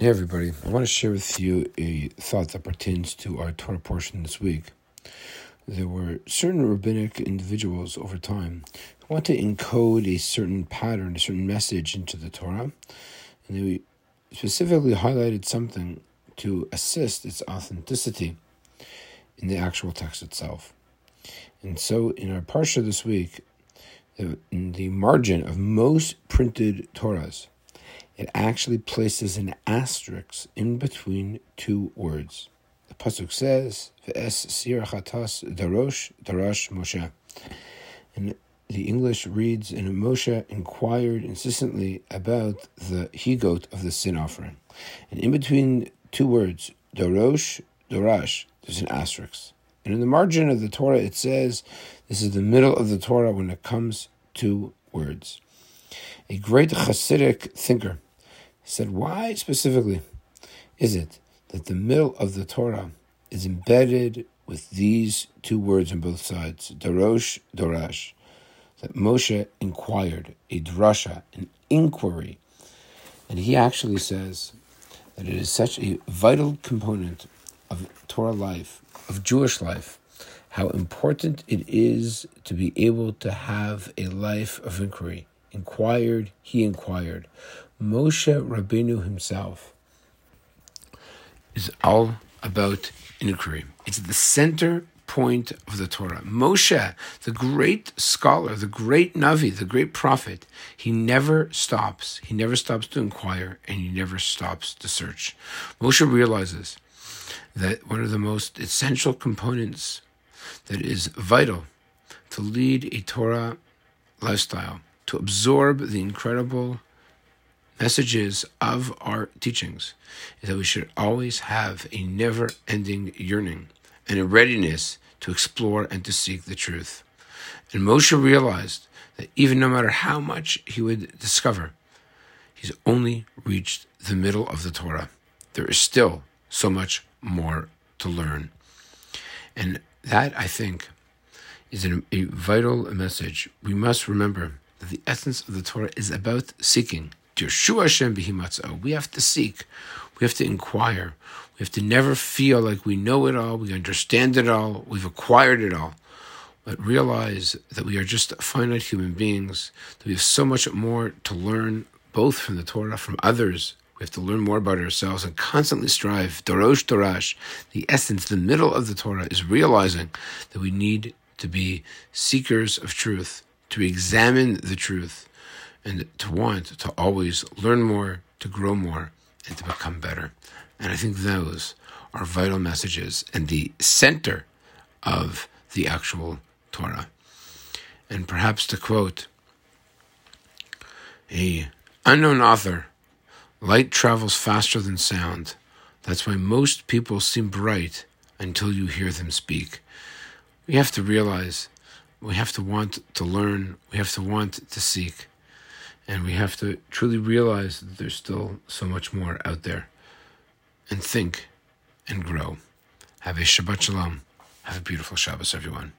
Hey, everybody. I want to share with you a thought that pertains to our Torah portion this week. There were certain rabbinic individuals over time who want to encode a certain pattern, a certain message into the Torah, and they specifically highlighted something to assist its authenticity in the actual text itself. And so, in our parsha this week, in the margin of most printed Torahs, it actually places an asterisk in between two words. The pasuk says, "V'es sir chatas darosh darash Moshe," and the English reads, "And Moshe inquired insistently about the he goat of the sin offering." And in between two words, darosh darash, there's an asterisk. And in the margin of the Torah, it says, "This is the middle of the Torah when it comes to words." A great Hasidic thinker said, Why specifically is it that the middle of the Torah is embedded with these two words on both sides, Darosh, Dorash, that Moshe inquired, a drasha, an inquiry. And he actually says that it is such a vital component of Torah life, of Jewish life, how important it is to be able to have a life of inquiry. Inquired, he inquired. Moshe Rabbeinu himself is all about inquiry. It's the center point of the Torah. Moshe, the great scholar, the great Navi, the great prophet, he never stops. He never stops to inquire and he never stops to search. Moshe realizes that one of the most essential components that is vital to lead a Torah lifestyle, to absorb the incredible messages of our teachings is that we should always have a never ending yearning and a readiness to explore and to seek the truth. And Moshe realized that even no matter how much he would discover, he's only reached the middle of the Torah. There is still so much more to learn. And that, I think, is a vital message. We must remember that the essence of the Torah is about seeking. We have to seek. We have to inquire. We have to never feel like we know it all, we understand it all, we've acquired it all. But realize that we are just finite human beings, that we have so much more to learn, both from the Torah, from others. We have to learn more about ourselves and constantly strive. Dorosh Dorash, the essence, the middle of the Torah, is realizing that we need to be seekers of truth, to examine the truth, and to want to always learn more, to grow more, and to become better. And I think those are vital messages and the center of the actual Torah. And perhaps to quote a unknown author, light travels faster than sound. That's why most people seem bright until you hear them speak. We have to realize we have to want to learn, we have to want to seek. And we have to truly realize that there's still so much more out there. And think and grow. Have a Shabbat Shalom. Have a beautiful Shabbos, everyone.